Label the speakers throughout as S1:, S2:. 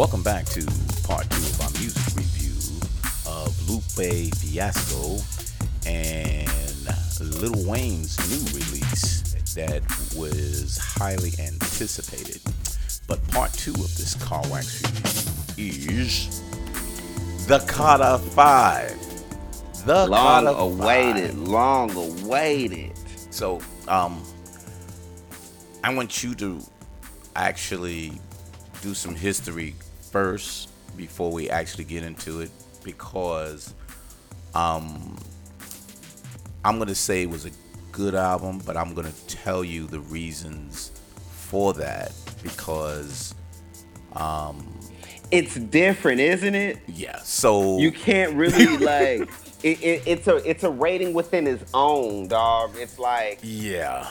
S1: Welcome back to part two of our music review of Lupe Fiasco and Lil Wayne's new release that was highly anticipated. But part two of this car wax review is the Carter 5. The
S2: long
S1: Carter
S2: awaited,
S1: 5.
S2: long awaited.
S1: So, um, I want you to actually do some history first before we actually get into it because um, I'm gonna say it was a good album, but I'm gonna tell you the reasons for that because um,
S2: It's different, isn't it?
S1: yeah. So
S2: You can't really like. It, it, it's a it's a rating within its own, dog. It's like
S1: yeah,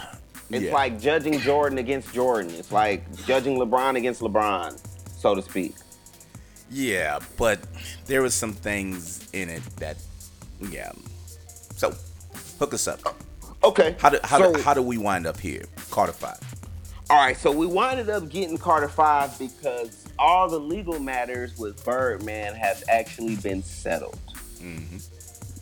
S2: it's
S1: yeah.
S2: like judging Jordan against Jordan. It's like judging LeBron against LeBron, so to speak.
S1: Yeah, but there was some things in it that, yeah. So, hook us up.
S2: Okay.
S1: How do how,
S2: so,
S1: do, how do we wind up here? Carter Five.
S2: All right, so we winded up getting Carter Five because all the legal matters with Birdman has actually been settled.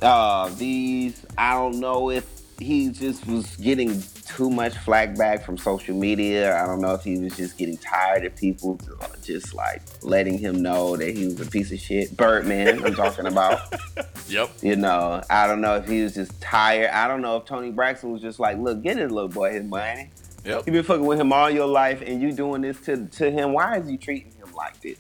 S2: Uh, these I don't know if he just was getting too much flack back from social media. I don't know if he was just getting tired of people just like letting him know that he was a piece of shit. Birdman, I'm talking about.
S1: Yep.
S2: You know, I don't know if he was just tired. I don't know if Toni Braxton was just like, look, get his little boy his money.
S1: Yep.
S2: You've been fucking with him all your life, and you doing this to to him. Why is you treating him like this?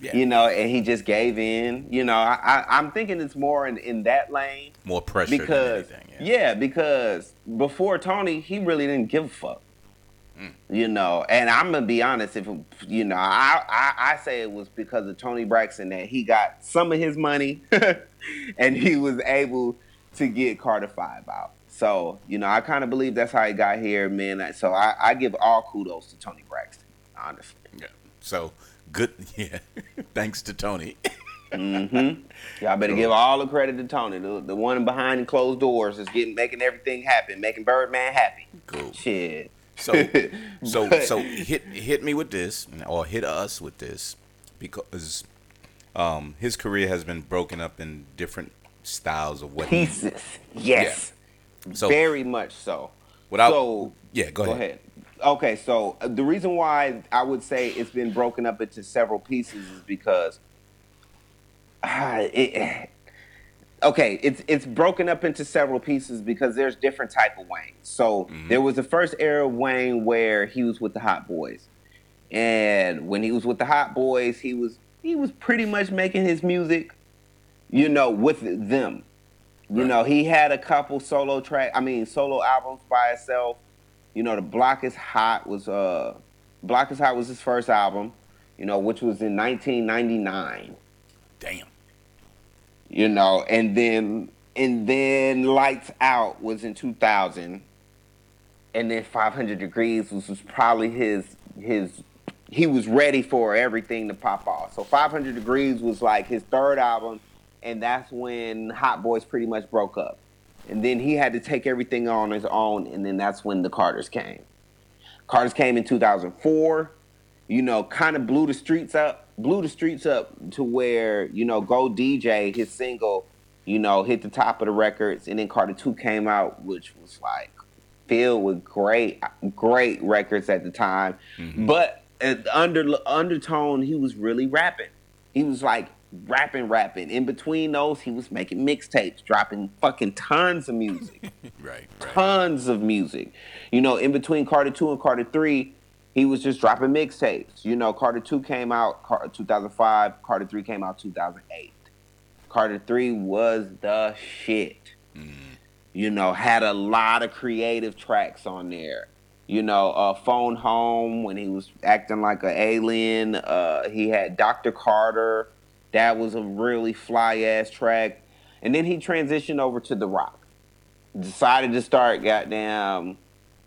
S1: Yeah.
S2: You know, and he just gave in. You know, I, I I'm thinking it's more in, in that lane
S1: More pressure
S2: because
S1: than anything.
S2: yeah. because before Toni, he really didn't give a fuck.
S1: Mm.
S2: You know, and I'm gonna be honest. If you know, I, I I say it was because of Toni Braxton that he got some of his money, and he was able to get Carter Five out. So you know, I kind of believe that's how he got here, man. So I, I give all kudos to Toni Braxton, honestly.
S1: Yeah. So good. Yeah. Thanks to Toni.
S2: Mm-hmm. Y'all better give all the credit to Toni, the, the one behind the closed doors is getting making everything happen, making Birdman happy.
S1: Cool.
S2: Shit.
S1: So so
S2: But-
S1: so hit hit me with this or hit us with this because um his career has been broken up in different styles of what he
S2: pieces. Yes.
S1: so
S2: Very much so.
S1: without
S2: so
S1: yeah go,
S2: go
S1: ahead.
S2: ahead. Okay, so uh, the reason why I would say it's been broken up into several pieces is because uh, it, okay, it's it's broken up into several pieces because there's different type of Wayne. So there was the first era of Wayne where he was with the Hot Boys, and when he was with the Hot Boys, he was he was pretty much making his music, you know, with them. You
S1: Right.
S2: know, he had a couple solo track, I mean, solo albums by himself. You know, the Block is Hot was uh Block is Hot was his first album, you know, which was in 1999
S1: Damn.
S2: you know, and then and then Lights Out was in 2000, and then 500 Degreez was, was probably his his he was ready for everything to pop off. So 500 Degreez was like his third album, and that's when Hot Boys pretty much broke up, and then he had to take everything on his own, and then that's when the Carters came. Carters came in 2004 you know, kind of blew the streets up, blew the streets up to where, you know, Go DJ, his single, you know, hit the top of the records. And then Carter 2 came out, which was like filled with great, great records at the time. Mm-hmm. But at under undertone, he was really rapping. He was like rapping, rapping. In between those, he was making mixtapes, dropping fucking tons of music
S1: Right. Right.
S2: tons of music. You know, in between Carter 2 and Carter 3, he was just dropping mixtapes. You know, Carter 2 came out Car- 2005, Carter 3 came out 2008. Carter 3 was the shit. You know, had a lot of creative tracks on there. You know, uh, Phone Home when he was acting like an alien. Uh, he had Dr. Carter. That was a really fly ass track. And then he transitioned over to The Rock decided to start goddamn,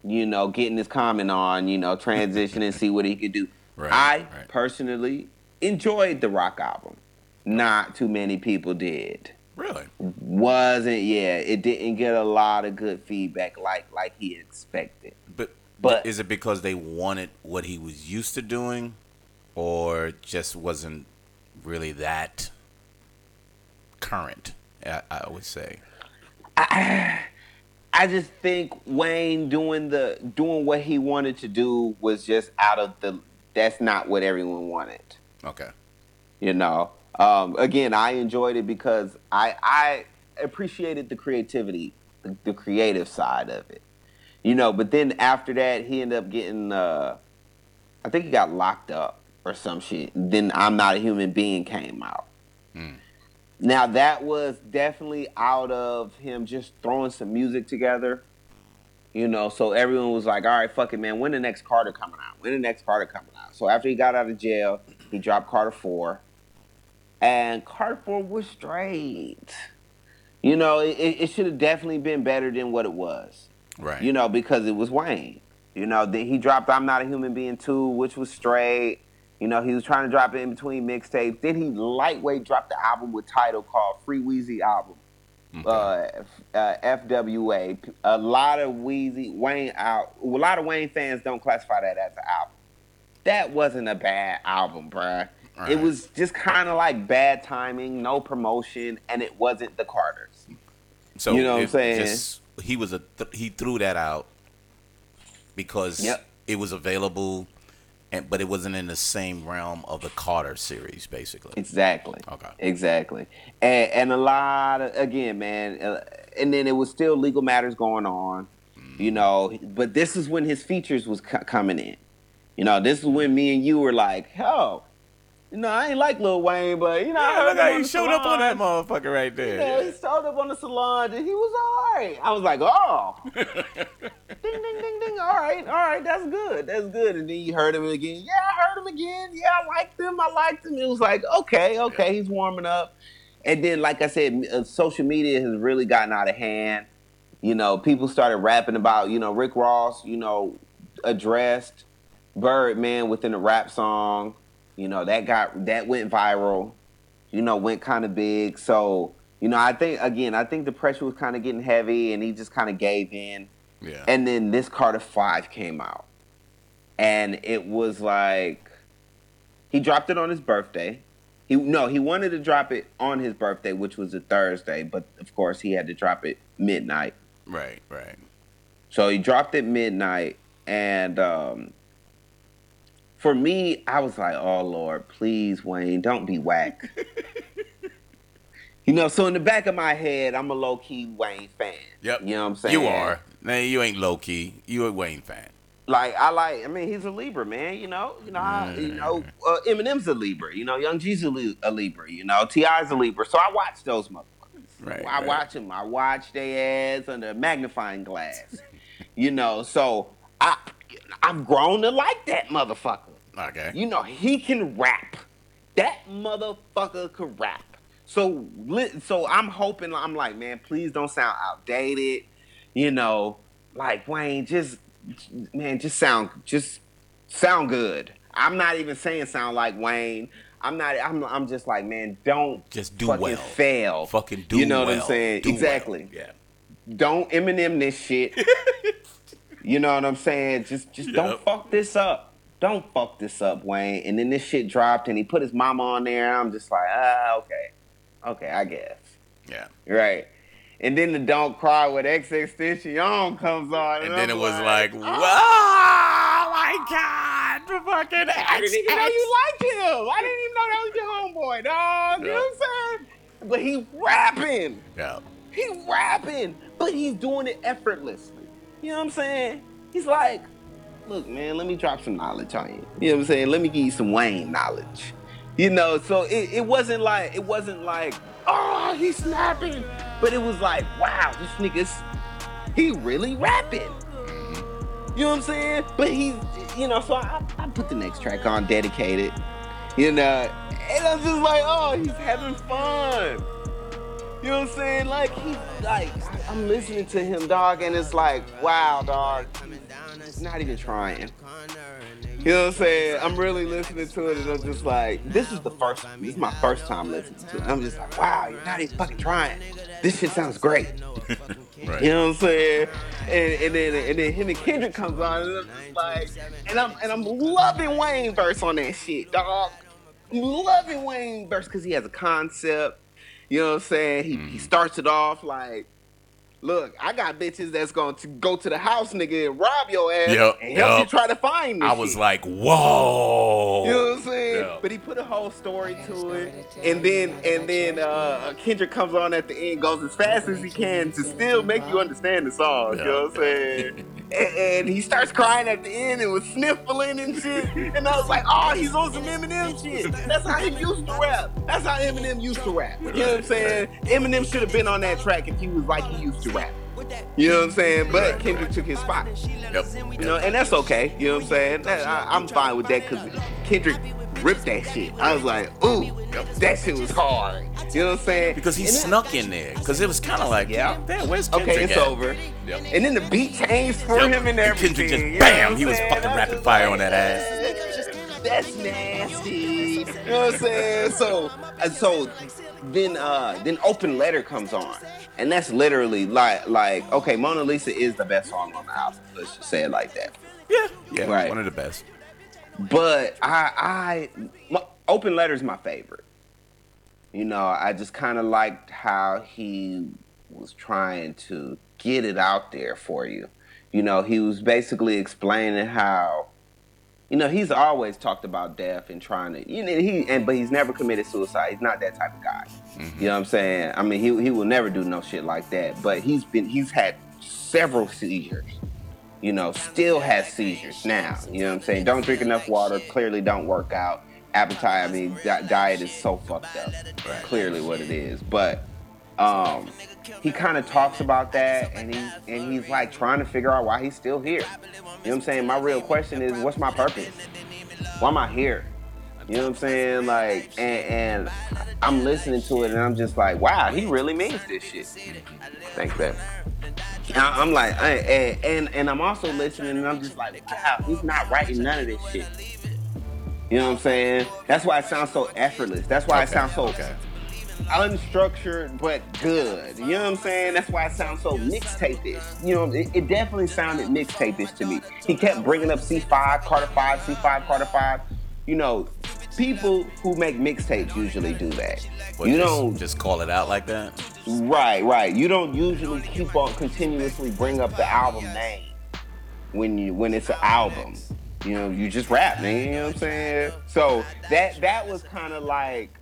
S2: you know, getting his comment on, you know, transition and see what he could do.
S1: Right,
S2: I
S1: right.
S2: personally enjoyed the rock album. Not too many people did.
S1: Really?
S2: Wasn't yeah, it didn't get a lot of good feedback like like he expected.
S1: But
S2: But-
S1: is it because they wanted what he was used to doing, or just wasn't really that current. I, I would say.
S2: I, I just think Wayne doing the doing what he wanted to do was just out of the. That's not what everyone wanted.
S1: Okay.
S2: You know. Um, again, I enjoyed it because I I appreciated the creativity, the, the creative side of it. You know, but then after that, he ended up getting. Uh, I think he got locked up or some shit. Then I'm not a human being came out. Mm. Now that was definitely out of him just throwing some music together. You know, so everyone was like, "All right, fuck it, man. When the next Carter coming out? When the next Carter coming out?" So after he got out of jail, he dropped Carter Four, and Carter Four was straight. You know, it, it should have definitely been better than what it was.
S1: Right.
S2: You know, because it was Wayne. You know, then he dropped "I'm Not a Human Being" too, which was straight. You know, he was trying to drop it in between mixtapes. Then he lightweight dropped the album with title called Free Weezy Album. Okay. Uh, uh, FWA. A lot of Weezy Wayne out. A lot of Wayne fans don't classify that as an album. That wasn't a bad album, bruh. Right. It was just kind of like bad timing, no promotion, and it wasn't the Carters.
S1: So you know what I'm saying? Just, he was a th- he threw that out because yep. it was available and but it wasn't in the same realm of the Carter series, basically.
S2: Exactly.
S1: Okay.
S2: Exactly. And, and a lot of again, man, uh, and then it was still legal matters going on, mm. you know. But this is when his features was c- coming in. You know, this is when me and you were like, "Oh, you know, I ain't like Lil Wayne, but you know, yeah,
S1: look how he showed salon. up on that motherfucker right there.
S2: You know, he showed up on the salon and he was all right. I was like, oh, ding, ding, ding, ding. All right, all right, that's good, that's good. And then you heard him again. Yeah, I heard him again. Yeah, I liked him. I liked him. It was like, okay, okay, he's warming up. And then, like I said, uh, social media has really gotten out of hand. You know, people started rapping about, you know, Rick Ross, you know, addressed Birdman within a rap song you know, that got that went viral. You know, went kind of big. So, you know, I think again, I think the pressure was kind of getting heavy, and he just kind of gave in.
S1: Yeah.
S2: And then this Carter Five came out, and it was like he dropped it on his birthday. He no, he wanted to drop it on his birthday, which was a Thursday, but of course he had to drop it midnight.
S1: Right, right.
S2: So he dropped it midnight, and um, for me, I was like, oh Lord, please, Wayne, don't be whack. you know, so in the back of my head, I'm a low key Wayne fan.
S1: Yep.
S2: You know what I'm saying?
S1: You are. Man, you ain't low key. You a Wayne fan.
S2: Like I like, I mean, he's a Libra, man. You know, you know, I, you know, uh, Eminem's a Libra. You know, Young G's a, Libra. You know, T.I.'s a Libra. So I watch those motherfuckers.
S1: Right.
S2: I
S1: right.
S2: watch them. I watch their ads under a magnifying glass. you know, so I I've grown to like that motherfucker.
S1: Okay.
S2: You know, he can rap. That motherfucker can rap. So, so I'm hoping. I'm like, man, please don't sound outdated. You know, like Wayne, just man, just sound, just sound good. I'm not even saying sound like Wayne. I'm not. I'm. I'm just like, man, don't
S1: just do
S2: fucking
S1: well.
S2: Fail.
S1: Fucking do.
S2: You know
S1: well.
S2: what I'm saying?
S1: Do
S2: exactly.
S1: Well. Yeah.
S2: Don't Eminem this shit. you know what I'm saying? Just, just yep. don't fuck this up don't fuck this up, Wayne. And then this shit dropped and he put his mama on there. I'm just like, ah, okay. Okay, I guess.
S1: Yeah.
S2: Right. And then the Don't Cry with XXXTentacion comes on.
S1: And, and then I'm it was like, like oh my God, the fucking
S2: I didn't even know you liked him. I didn't even know that was your homeboy, dog. You know what I'm saying? But he rapping.
S1: Yeah.
S2: He rapping, but he's doing it effortlessly. You know what I'm saying? He's like, look, man, let me drop some knowledge on you. You know what I'm saying? Let me give you some Wayne knowledge. You know, so it, it wasn't like it wasn't like, oh, he's snapping. But it was like, wow, this nigga's he really rapping. You know what I'm saying? But he's you know, so I, I put the next track on dedicated. You know, and I'm just like, oh, he's having fun. You know what I'm saying? Like he like I'm listening to him, dog, and it's like, wow, dog. Not even trying. You know what I'm saying? I'm really listening to it, and I'm just like, this is the first. This is my first time listening to it. I'm just like, wow, you're not even fucking trying. This shit sounds great.
S1: Right.
S2: You know what I'm saying? And, and then and then him and Kendrick comes on, and I'm just like, and I'm and I'm loving Wayne verse on that shit, dog. I'm loving Wayne verse because he has a concept. You know what I'm saying? He he mm-hmm. starts it off like. Look, I got bitches that's going to go to the house, nigga, and rob your ass
S1: Yep,
S2: and help you
S1: yep.
S2: try to find me.
S1: I was
S2: shit.
S1: like, whoa.
S2: You know what I'm saying?
S1: Yeah.
S2: But he put a whole story to it, and then and then uh, Kendrick comes on at the end, goes as fast as he can to still make you understand the song. You know what I'm saying? and, and he starts crying at the end and was sniffling and shit. And I was like, oh, he's on some Eminem shit. That's how he used to rap. That's how Eminem used to rap. You know what I'm saying? Eminem should have been on that track if he was like he used to rap. You know what I'm saying? But
S1: Right,
S2: Kendrick
S1: right.
S2: took his spot.
S1: Yep.
S2: You know, and that's okay. You know what I'm saying? That, I, I'm fine with that because Kendrick ripped that shit. I was like, ooh, that shit was hard. You know what I'm saying?
S1: Because he
S2: And then-
S1: snuck in there. Because it was kind of like,
S2: Yeah.
S1: damn, where's Kendrick
S2: Okay, it's
S1: at?
S2: over.
S1: Yep.
S2: And then the beat changed for
S1: Yep.
S2: him and
S1: And
S2: everything.
S1: Kendrick just,
S2: you know
S1: bam, he was fucking rapid
S2: was
S1: fire on that ass.
S2: That's nasty. You know what I'm saying? So, and so then, uh, then open letter comes on, and that's literally like, like, okay, Mona Lisa is the best song on the album. Let's just say it like that.
S1: Yeah. Yeah.
S2: Right.
S1: One of the best.
S2: But I, I, my, open letter is my favorite. You know, I just kind of liked how he was trying to get it out there for you. You know, he was basically explaining how, you know, he's always talked about death and trying to, you know, he and but he's never committed suicide. He's not that type of guy. You know what I'm saying? I mean, he he will never do no shit like that. But he's been he's had several seizures you know, still has seizures now. You know what I'm saying? Don't drink enough water. Clearly, don't work out. Appetite. I mean, di- diet is so fucked up.
S1: Right.
S2: Clearly, what it is. But um, he kind of talks about that, and he and he's like trying to figure out why he's still here. You know what I'm saying? My real question is, what's my purpose? Why am I here? You know what I'm saying? Like, and, and I'm listening to it, and I'm just like, wow, he really means this shit. Thanks, babe. I- I'm like, I- and, and and I'm also listening, and I'm just like, wow, he's not writing none of this shit. You know what I'm saying? That's why it sounds so effortless. That's why it sounds so
S1: okay.
S2: unstructured but good. You know what I'm saying? That's why it sounds so mixtape-ish. You know, it, it definitely sounded mixtape-ish to me. He kept bringing up C5, Carter 5, C5, Carter 5. You know, people who make mixtapes usually do that.
S1: What,
S2: you
S1: just,
S2: don't
S1: just call it out like that.
S2: Right, right. You don't usually keep on continuously bring up the album name when you when it's an album. You know, you just rap, man. You know what I'm saying? So that that was kind of like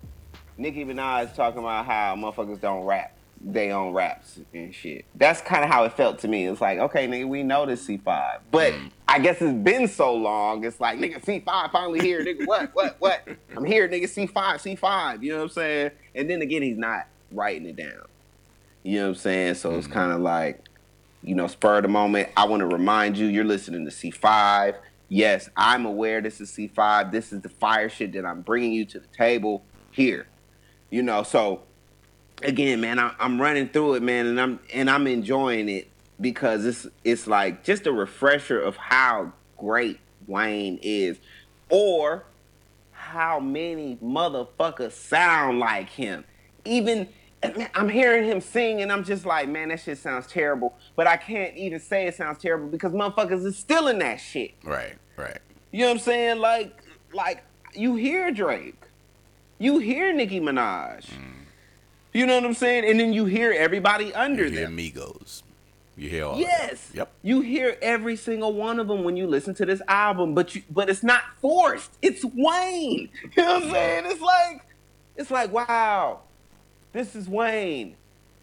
S2: Nicki Minaj talking about how motherfuckers don't rap. They own raps and shit. That's kind of how it felt to me. It's like, okay, nigga, we know this C5. But mm. I guess it's been so long. It's like, nigga, C5 finally here. Nigga, what, what, what? I'm here, nigga, C5, C5. You know what I'm saying? And then again, he's not writing it down. You know what I'm saying? So it's mm. kind of like, you know, spur of the moment. I want to remind you, you're listening to C5. Yes, I'm aware this is C5. This is the fire shit that I'm bringing you to the table here. You know, so again, man, I, I'm running through it, man, and I'm and I'm enjoying it because it's it's like just a refresher of how great Wayne is, or how many motherfuckers sound like him. Even man, I'm hearing him sing, and I'm just like, man, that shit sounds terrible. But I can't even say it sounds terrible because motherfuckers is still in that shit.
S1: Right, right.
S2: You know what I'm saying? Like, like you hear Drake, you hear Nicki Minaj. Mm. You know what I'm saying? And then you hear everybody under
S1: You hear
S2: them.
S1: Migos. You hear all of
S2: Yes.
S1: Yep.
S2: You hear every single one of them when you listen to this album, but you but it's not forced. It's Wayne. You know what I'm saying? It's like it's like wow. This is Wayne.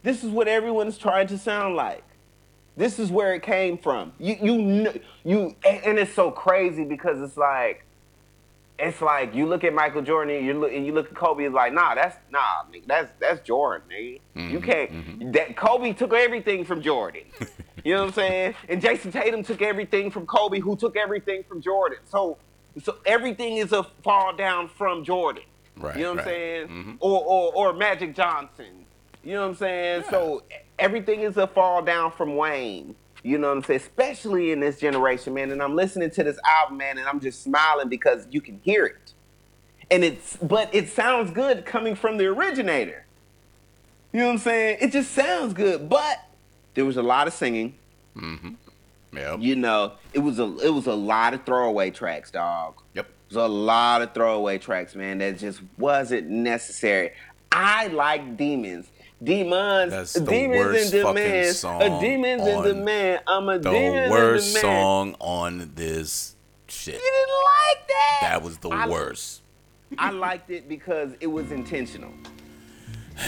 S2: This is what everyone's trying to sound like. This is where it came from. You you you and it's so crazy because it's like it's like you look at Michael Jordan and you look and you look at Kobe. It's like, nah, that's nah, nigga, that's that's Jordan, nigga. You can't. That Kobe took everything from Jordan. you know what I'm saying? And Jayson Tatum took everything from Kobe, who took everything from Jordan. So, so everything is a fall down from Jordan.
S1: Right,
S2: You know what
S1: right.
S2: I'm saying?
S1: Mhm.
S2: Or, or or Magic Johnson. You know what I'm saying? So everything is a fall down from Wayne. You know what I'm saying? Especially in this generation, man. And I'm listening to this album, man, and I'm just smiling because you can hear it. And it's but it sounds good coming from the originator. You know what I'm saying? It just sounds good, but there was a lot of singing.
S1: Mm-hmm. Yep.
S2: You know, it was a it was a lot of throwaway tracks, dog.
S1: Yep.
S2: It was a lot of throwaway tracks, man, that just wasn't necessary. I like demons. Demons,
S1: That's the
S2: demons
S1: worst
S2: in demand.
S1: song
S2: A demons in demand. I'm a
S1: The
S2: demon
S1: worst
S2: in demand.
S1: song on this shit.
S2: You didn't like that?
S1: That was the
S2: I-
S1: worst.
S2: I liked it because it was intentional.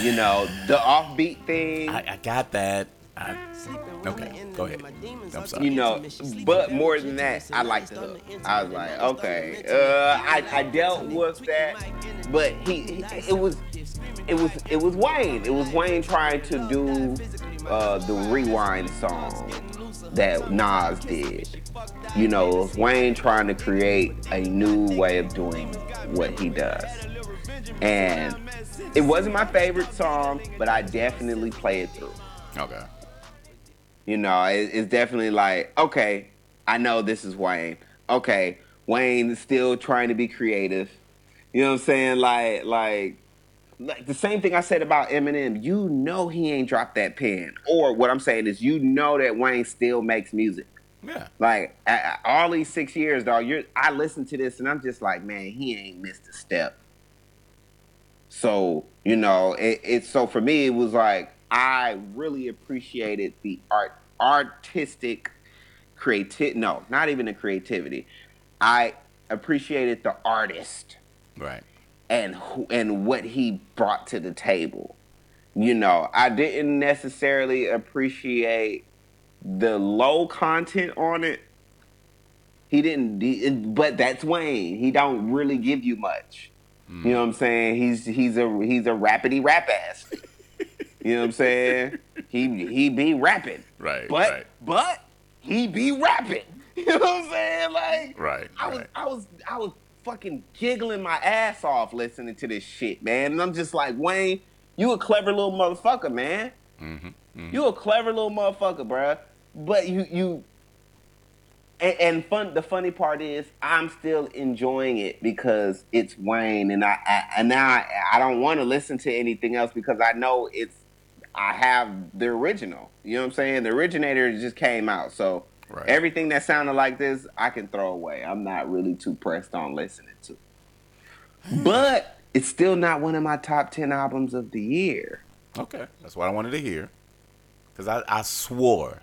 S2: You know, the offbeat thing.
S1: I, I got that. I, okay, go ahead. I'm sorry.
S2: you know, but more than that, I liked the hook. I was like, okay, uh, I, I dealt with that, but he, he, it was, it was, it was Wayne. It was Wayne trying to do uh, the rewind song that Nas did. You know, Wayne trying to create a new way of doing what he does, and it wasn't my favorite song, but I definitely play it through.
S1: Okay.
S2: You know, it, it's definitely like, okay, I know this is Wayne. Okay, Wayne is still trying to be creative. You know what I'm saying? Like, like, like the same thing I said about Eminem. You know he ain't dropped that pen. Or what I'm saying is, you know that Wayne still makes music.
S1: Yeah.
S2: Like all these six years, dog. You're I listen to this and I'm just like, man, he ain't missed a step. So you know, it, it's so for me, it was like I really appreciated the art, artistic, creative. No, not even the creativity. I appreciated the artist
S1: Right.
S2: and who, and what he brought to the table. You know, I didn't necessarily appreciate the low content on it. He didn't, but that's Wayne. He don't really give you much. You hmm. know what I'm saying? He's he's a he's a rapidy rap ass. You know what I'm saying? He he be rapping,
S1: Right.
S2: but
S1: right.
S2: but he be rapping. You know what I'm saying? Like
S1: Right.
S2: I was
S1: right.
S2: I was I was fucking giggling my ass off listening to this shit, man. And I'm just like, Wayne, you a clever little motherfucker, man.
S1: Mm-hmm.
S2: You a clever little motherfucker, bruh. But you you and, and fun the funny part is I'm still enjoying it because it's Wayne and I, I and now I, I don't want to listen to anything else because I know it's I have the original. You know what I'm saying? The originator just came out. So
S1: Right.
S2: everything that sounded like this, I can throw away. I'm not really too pressed on listening to. But it's still not one of my top 10 albums of the year.
S1: Okay, that's what I wanted to hear. Cause I, I swore,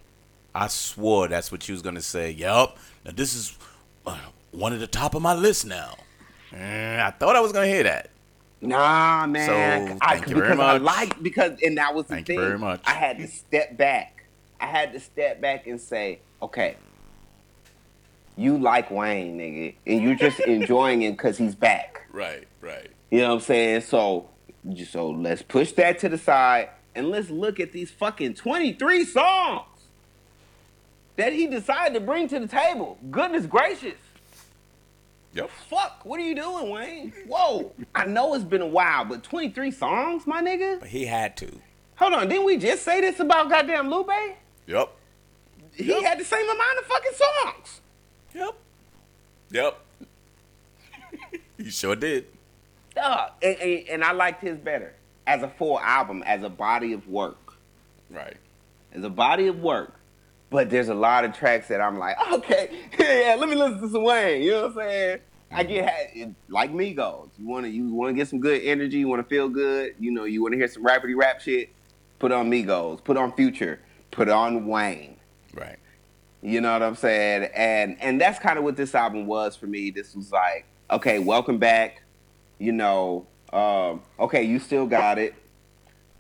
S1: I swore that's what you was gonna say. Yup. Now this is uh, one of the top of my list now. Eh, I thought I was gonna hear that.
S2: Nah, man.
S1: So,
S2: I,
S1: thank you very
S2: because I like because and that was the
S1: Thank you
S2: thing.
S1: very much.
S2: I had to step back. I had to step back and say, okay, you like Wayne, nigga, and you're just enjoying him because he's back.
S1: Right. Right.
S2: You know what I'm saying? So, so let's push that to the side and let's look at these fucking 23 songs that he decided to bring to the table. Goodness gracious.
S1: Yep.
S2: Fuck, what are you doing, Wayne? Whoa. I know it's been a while, but 23 songs, my nigga?
S1: But he had to.
S2: Hold on, didn't we just say this about goddamn Lupe?
S1: Yep.
S2: He
S1: Yep.
S2: had the same amount of fucking songs.
S1: Yep. Yep. he sure did.
S2: And, and, and I liked his better as a full album, as a body of work.
S1: Right.
S2: As a body of work. But there's a lot of tracks that I'm like, okay, yeah, let me listen to some Wayne. You know what I'm saying? I get like Migos. You wanna you wanna get some good energy. You wanna feel good. You know you wanna hear some rapidy rap shit. Put on Migos. Put on Future. Put on Wayne.
S1: Right.
S2: You know what I'm saying? And and that's kind of what this album was for me. This was like, okay, welcome back. You know, um, okay, you still got it.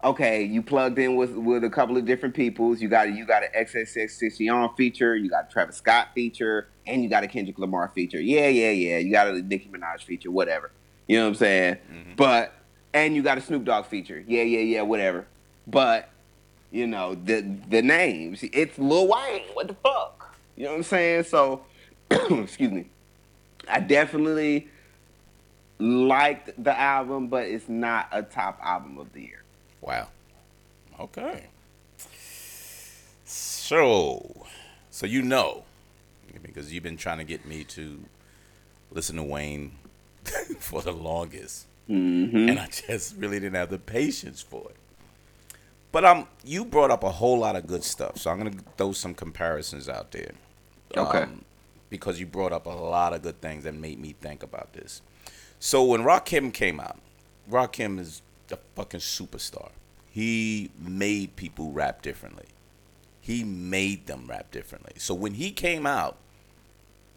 S2: Okay, you plugged in with with a couple of different peoples. You got you got an XXX feature. You got a Travis Scott feature, and you got a Kendrick Lamar feature. Yeah, yeah, yeah. You got a Nicki Minaj feature, whatever. You know what I'm saying? Mm-hmm. But and you got a Snoop Dogg feature. Yeah, yeah, yeah, whatever. But you know the the names. It's Lil Wayne. What the fuck? You know what I'm saying? So, excuse me. I definitely liked the album, but it's not a top album of the year.
S1: Wow. Okay. So, So you know, because you've been trying to get me to listen to Wayne for the longest,
S2: Mm-hmm.
S1: and I just really didn't have the patience for it. But um, you brought up a whole lot of good stuff, so I'm gonna throw some comparisons out there.
S2: Okay.
S1: Um, because you brought up a lot of good things that made me think about this. So when Rakim came out, Rakim is a fucking superstar. He made people rap differently. He made them rap differently. So when he came out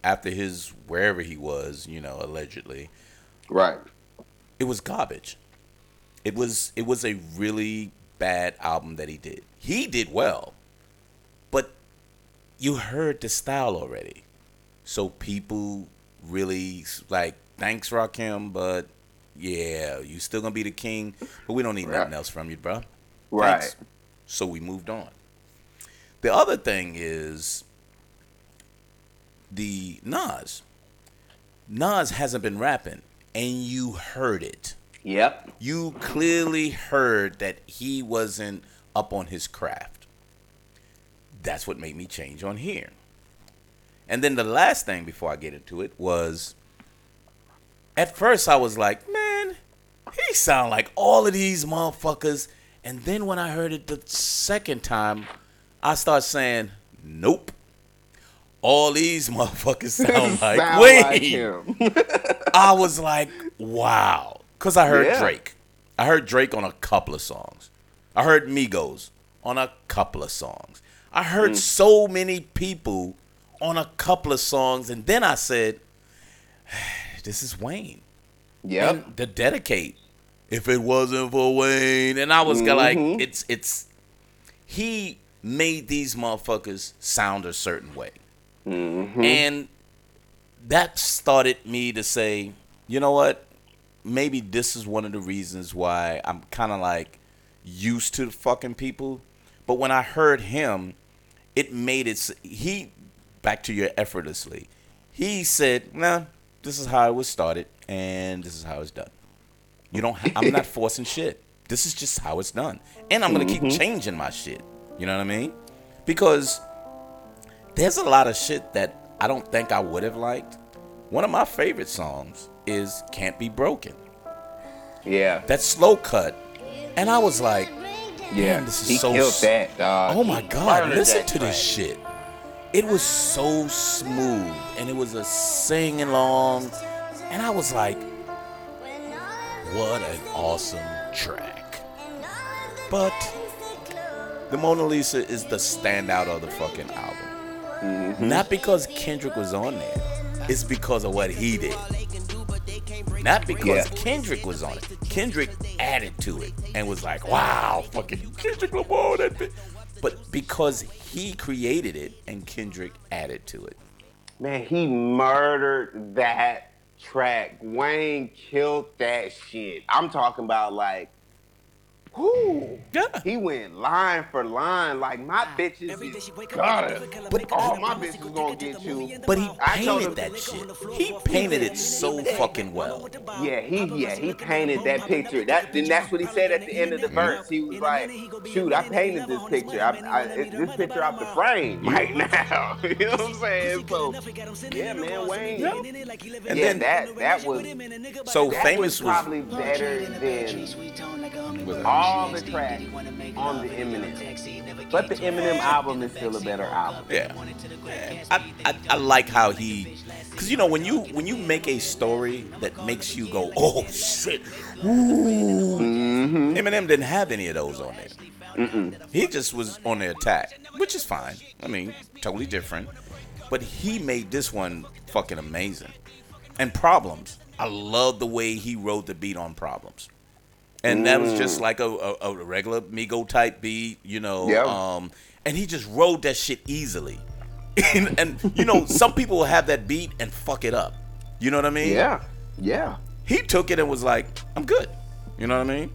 S1: after his wherever he was, you know, allegedly,
S2: Right.
S1: it was garbage. It was it was a really bad album that he did. He did well, but you heard the style already. So people really like thanks Rakim, but yeah, you still gonna be the king, but we don't need nothing else from you, bro.
S2: Right.
S1: Thanks. So we moved on. The other thing is the Nas. Nas hasn't been rapping, and you heard it.
S2: Yep.
S1: You clearly heard that he wasn't up on his craft. That's what made me change on here. And then the last thing before I get into it was at first I was like, man, he sound like all of these motherfuckers. And then when I heard it the second time, I start saying, nope. All these motherfuckers sound like
S2: Sound
S1: Wayne.
S2: like.
S1: I was like, wow. Because I heard
S2: Yeah.
S1: Drake. I heard Drake on a couple of songs. I heard Migos on a couple of songs. I heard
S2: Mm.
S1: so many people on a couple of songs. And then I said, this is Wayne.
S2: Yep.
S1: And the dedicate. If it wasn't for Wayne. And I was
S2: Mhm.
S1: like, it's, it's, he made these motherfuckers sound a certain way.
S2: Mhm.
S1: And that started me to say, you know what? Maybe this is one of the reasons why I'm kind of like used to the fucking people. But when I heard him, it made it. He back to your effortlessly. He said, "Nah, this is how it was started, and this is how it's done. You don't. Ha- I'm not forcing shit. This is just how it's done, and I'm gonna keep mm-hmm. changing my shit. You know what I mean? Because there's a lot of shit that I don't think I would have liked. One of my favorite songs is "Can't Be Broken."
S2: Yeah.
S1: That slow cut, and I was like,
S2: Yeah.
S1: Man, this is
S2: he
S1: so
S2: killed
S1: s-
S2: that, dog.
S1: "Oh my god, listen to this
S2: track.
S1: shit!" It was so smooth, and it was a sing along, and I was like, "What an awesome track!" But the Mona Lisa is the standout of the fucking album.
S2: Mm-hmm.
S1: Not because Kendrick was on there. It's because of what he did. Not because
S2: Yeah.
S1: Kendrick was on it. Kendrick added to it and was like, wow, fucking Kendrick Lamar, that bit. But because he created it and Kendrick added to it.
S2: Man, he murdered that track. Wayne killed that shit. I'm talking about like, whoo.
S1: Yeah.
S2: He went line for line. Like my bitches is God.
S1: But-
S2: all my bitches gonna get you.
S1: But he painted that shit. He painted it so fucking well.
S2: Yeah, he yeah he painted that picture. That then that's what he said at the end of the verse. He was like, "Shoot, I painted this picture. I, I it, this picture out the frame right now." you know what I'm saying? So yeah, man, Wayne.
S1: Yeah. And
S2: yeah,
S1: then
S2: that that was
S1: so
S2: that
S1: famous
S2: was
S1: was
S2: probably better than all the tracks. on the Eminem. But the Eminem album is still a better album.
S1: Yeah. I, I, I like how he because you know when you when you make a story that makes you go oh shit.
S2: Mm-hmm.
S1: Eminem didn't have any of those on there. He just was on the attack which is fine. I mean totally different. But he made this one fucking amazing. And problems. I love the way he wrote the beat on problems and that was
S2: Mm.
S1: just like a, a, a regular Migo type beat, you know.
S2: Yeah.
S1: Um, and he just rode that shit easily. and, and you know, some people will have that beat and fuck it up. You know what I mean?
S2: Yeah, yeah.
S1: He took it and was like, "I'm good." You know what I mean?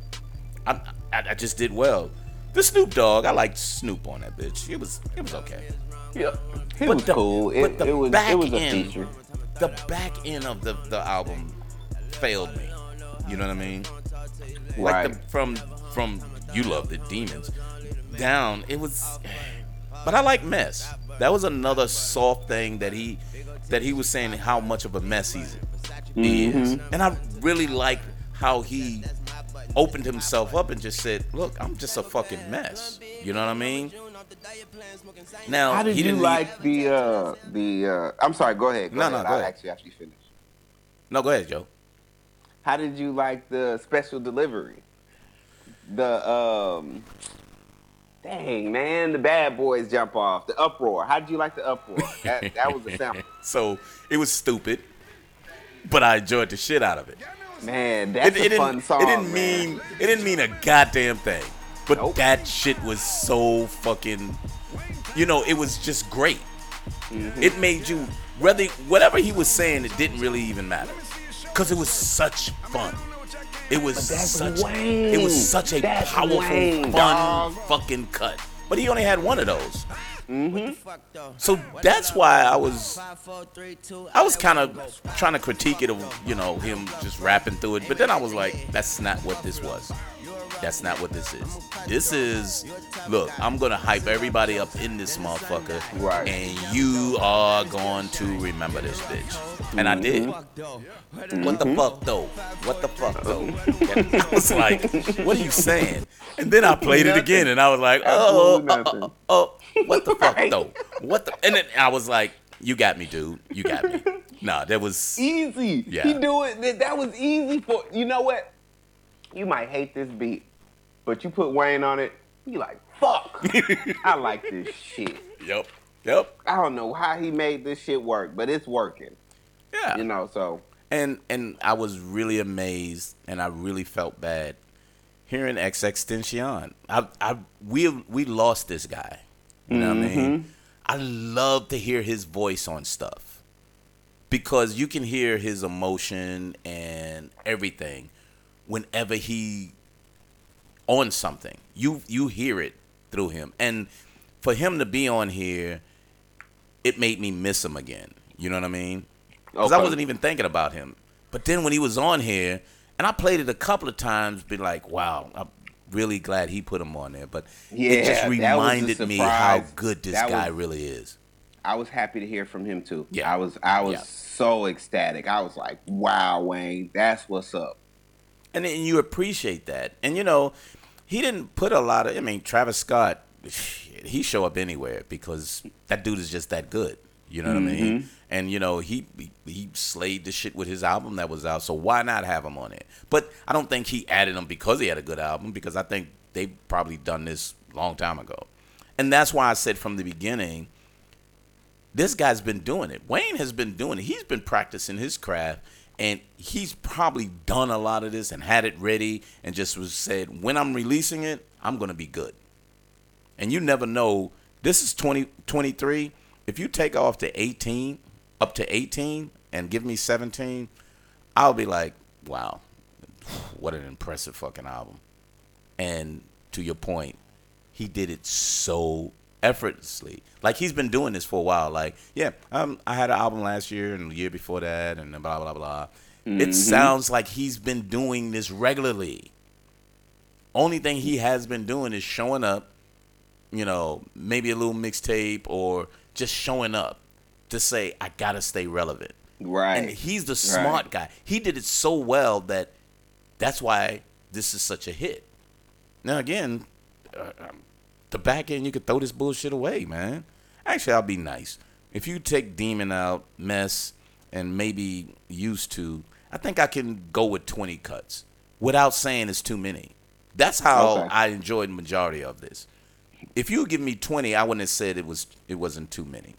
S1: I, I, I just did well. The Snoop Dogg, I liked Snoop on that bitch. It was it was okay.
S2: Yeah, it
S1: But
S2: was
S1: the-
S2: cool.
S1: but
S2: It,
S1: the
S2: it was
S1: back
S2: it was a
S1: end-
S2: feature.
S1: The back end of the, the album failed me. You know what I mean? Like
S2: Right.
S1: the, from from you love the demons down, it was But I like mess. That was another soft thing that he that he was saying how much of a mess he's he is. And I really like how he opened himself up and just said, "Look, I'm just a fucking mess." You know what I mean? Now,
S2: How did
S1: he
S2: you
S1: didn't
S2: like the uh the uh I'm sorry, go ahead. Go
S1: No,
S2: ahead.
S1: no, go
S2: I'll
S1: ahead.
S2: actually after you finish.
S1: No, go ahead, Joe.
S2: How did you like the special delivery? The um Dang man, the bad boys jump off. The uproar. How did you like the uproar? That that was a sample.
S1: So it was stupid, but I enjoyed the shit out of it.
S2: Man, that's
S1: it, it
S2: a fun song.
S1: it didn't
S2: man.
S1: mean it didn't mean a goddamn thing. But
S2: Nope.
S1: that shit was so fucking you know, it was just great.
S2: Mm-hmm.
S1: It made you whether whatever he was saying it didn't really even matter. Cuz it was such fun. It was such
S2: Wayne.
S1: it was such a
S2: That's
S1: powerful
S2: Wayne,
S1: fun
S2: dog.
S1: fucking cut. But he only had one of those.
S2: Mm-hmm.
S1: So that's why I was I was kind of trying to critique it of you know him just rapping through it, but then I was like, that's not what this was. That's not what this is. This is look, I'm gonna hype everybody up in this motherfucker,
S2: Right.
S1: And you are going to remember this bitch, and I did. Mm-hmm. What the mm-hmm. fuck though? What the fuck though? I was like, what are you saying? And then I played it again, and I was like, oh, oh, oh, oh, what the fuck though? What the? And then I was like, you got me, dude. You got me. Nah, that was
S2: easy.
S1: Yeah.
S2: He do it. That, that was easy for you know what? You might hate this beat, but you put Wayne on it, you like, fuck. I like this shit.
S1: yep, yep,
S2: I don't know how he made this shit work, but it's working.
S1: Yeah.
S2: You know, so
S1: and and I was really amazed, and I really felt bad hearing XXXTentacion. I I we we lost this guy. You know what I mean? Mm-hmm. I love to hear his voice on stuff because you can hear his emotion and everything whenever he on something. You you hear it through him, and for him to be on here, it made me miss him again. You know what I mean? Because I wasn't even thinking about him. But then when he was on here, and I played it a couple of times, be like, wow, I'm really glad he put him on there. But it just
S2: Yeah, was a
S1: reminded me how good this
S2: That
S1: guy
S2: was-
S1: really is.
S2: I was happy to hear from him too.
S1: Yeah.
S2: I was I was
S1: Yeah.
S2: so ecstatic. I was like, wow, Wayne, that's what's up.
S1: and then you appreciate that. And you know, he didn't put a lot of. I mean, Travis Scott, he show up anywhere because that dude is just that good. You know what I mean? Mm-hmm. And you know, he he- he slayed the shit with his album that was out. So why not have him on it? But I don't think he added him because he had a good album. Because I think they probably done this long time ago. And that's why I said from the beginning, this guy's been doing it. Wayne has been doing it. He's been practicing his craft, and he's probably done a lot of this and had it ready, and just was said, when I'm releasing it, I'm gonna be good. And you never know. This is 20, 23. If you take off to 18, up to 18, and give me 17, I'll be like, wow, what an impressive fucking album. And to your point, he did it so effortlessly. Like he's been doing this for a while. Like, yeah, um, I had an album last year and the year before that, and blah blah blah. It sounds like he's been doing this regularly. Only thing he has been doing is showing up, you know, maybe a little mixtape or just showing up to say I gotta stay relevant.
S2: Right.
S1: And he's the smart guy. He did it so well that that's why this is such a hit. Now again, uh, um, the back end you could throw this bullshit away, man. Actually, I'll be nice. If you take Demon out, Mess, and maybe used to, I think I can go with 20 cuts without saying it's too many. That's how
S2: Okay.
S1: I enjoyed the majority of this. If you give me 20, I wouldn't have said it was it wasn't too many.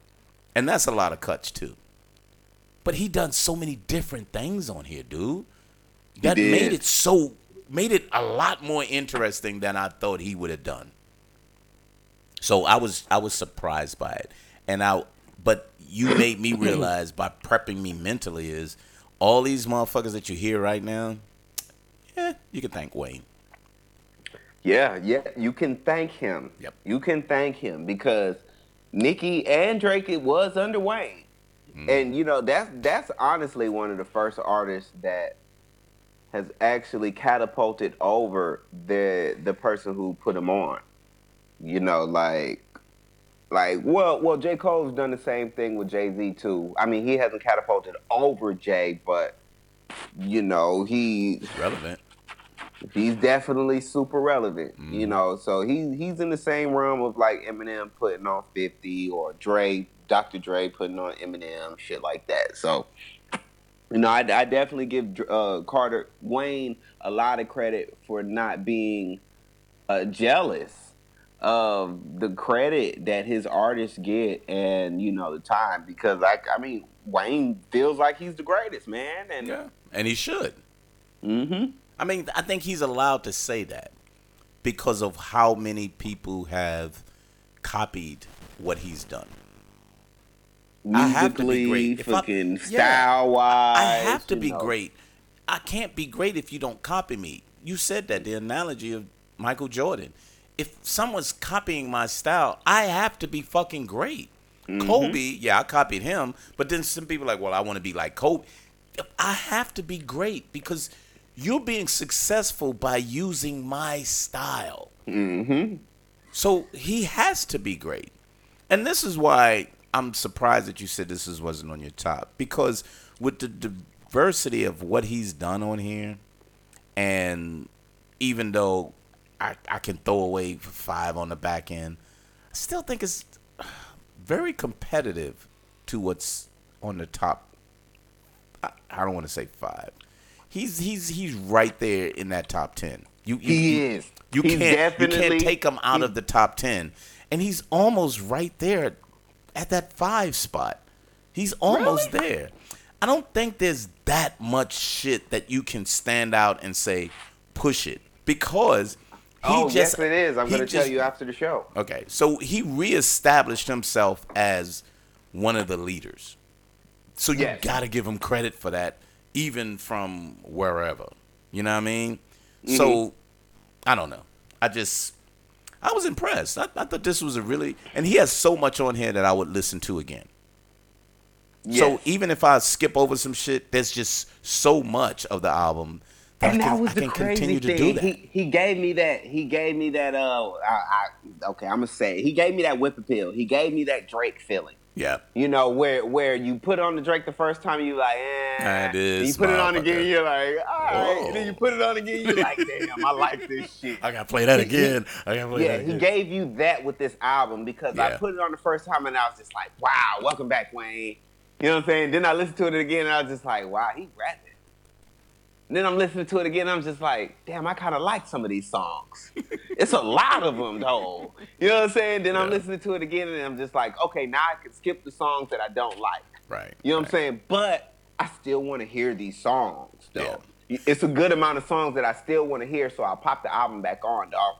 S1: And that's a lot of cuts too. But he done so many different things on here, dude. That
S2: did.
S1: made it so made it a lot more interesting than I thought he would have done. So I was I was surprised by it. And I but you made me realize by prepping me mentally is all these motherfuckers that you hear right now, yeah, you can thank Wayne.
S2: Yeah, yeah, you can thank him.
S1: Yep.
S2: You can thank him because Nicki and Drake it was under Wayne. Hmm. And you know, that's that's honestly one of the first artists that has actually catapulted over the the person who put him on. You know, like Like, well, well, J. Cole's done the same thing with Jay Z too. I mean, he hasn't catapulted over Jay, but you know, he
S1: relevant.
S2: He's definitely super relevant,
S1: Mm-hmm.
S2: you know. So he he's in the same realm of like Eminem putting on Fifty or Dre, Dr. Dre putting on Eminem, shit like that. So, you know, I, I definitely give uh, Carter Wayne a lot of credit for not being uh, jealous of the credit that his artists get and you know the time because like I mean Wayne feels like he's the greatest man and
S1: Yeah, and he should.
S2: hmm
S1: I mean, I think he's allowed to say that because of how many people have copied what he's done. I have to be
S2: musically,
S1: great. If I-
S2: fucking
S1: Yeah.
S2: style wise.
S1: I have to be great. I can't be great if you don't copy me. You said that the analogy of Michael Jordan. If someone's copying my style, I have to be fucking great.
S2: Mm-hmm.
S1: Kobe, yeah, I copied him, but then some people are like, well, I want to be like Kobe. I have to be great because you're being successful by using my style.
S2: Mm-hmm.
S1: So he has to be great. And this is why I'm surprised that you said this is, wasn't on your top. Because with the diversity of what he's done on here, and even though I, I can throw away five on the back end, I still think it's very competitive to what's on the top. I, I don't want to say five. He's he's he's right there in that top ten. You, you
S2: He
S1: you-
S2: is.
S1: You
S2: He's
S1: can't you can't take him out of the top ten, and he's almost right there at that five spot. He's almost there. I don't think there's that much shit that you can stand out and say push it because he
S2: Oh,
S1: just
S2: yes, it is. I'm going to tell you after the show.
S1: Okay, so he reestablished himself as one of the leaders. So you
S2: Yes.
S1: gotta give him credit for that, even from wherever. You know what I mean?
S2: Mm-hmm.
S1: So I don't know. I just I was impressed. I, I thought this was a really and he has so much on here that I would listen to again. So even if I skip over some shit, there's just so much of the album that
S2: and
S1: I
S2: that
S1: can,
S2: was
S1: I
S2: the
S1: can
S2: crazy
S1: continue to
S2: thing.
S1: do that.
S2: He, he gave me that. He gave me that. Uh, I, I okay. I'm gonna say it. he gave me that whip appeal. He gave me that Drake feeling.
S1: Yeah.
S2: You know where where you put on the Drake the first time you like, eh.
S1: Ah, this
S2: You put it on again, you're like, all right. Then you put it on again, you're like, damn, I like this shit.
S1: I gotta play that again. I gotta play
S2: Yeah,
S1: that
S2: he gave you that with this album because I put it on the first time and I was just like, wow, welcome back, Wayne. You know what I'm saying? Then I listened to it again and I was just like, wow, he rapping. And then I'm listening to it again and I'm just like, damn, I kind of like some of these songs. it's a lot of them, though. You know what I'm saying? Then I'm listening to it again and I'm just like, okay, now I can skip the songs that I don't like.
S1: Right.
S2: You know what
S1: right.
S2: I'm saying? But I still want to hear these songs, though. It's a good amount of songs that I still want to hear, so I'll pop the album back on, dog.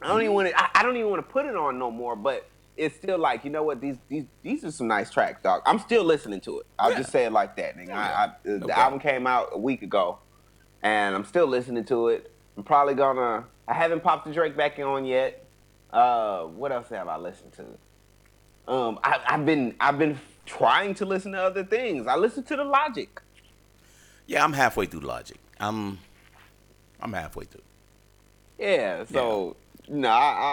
S2: I don't even mm-hmm. want to. I, I don't even want to put it on no more. But it's still like, you know what? These these these are some nice tracks, dog. I'm still listening to it. I'll
S1: Yeah.
S2: just say it like that, nigga.
S1: Oh,
S2: I. I,
S1: No
S2: the
S1: problem.
S2: album came out a week ago, and I'm still listening to it. I'm probably gonna. I haven't popped the Drake back on yet. Uh, what else have I listened to? Um, I, I've been I've been trying to listen to other things. I listened to the Logic.
S1: Yeah, I'm halfway through Logic. I'm I'm halfway through.
S2: Yeah, so no, I,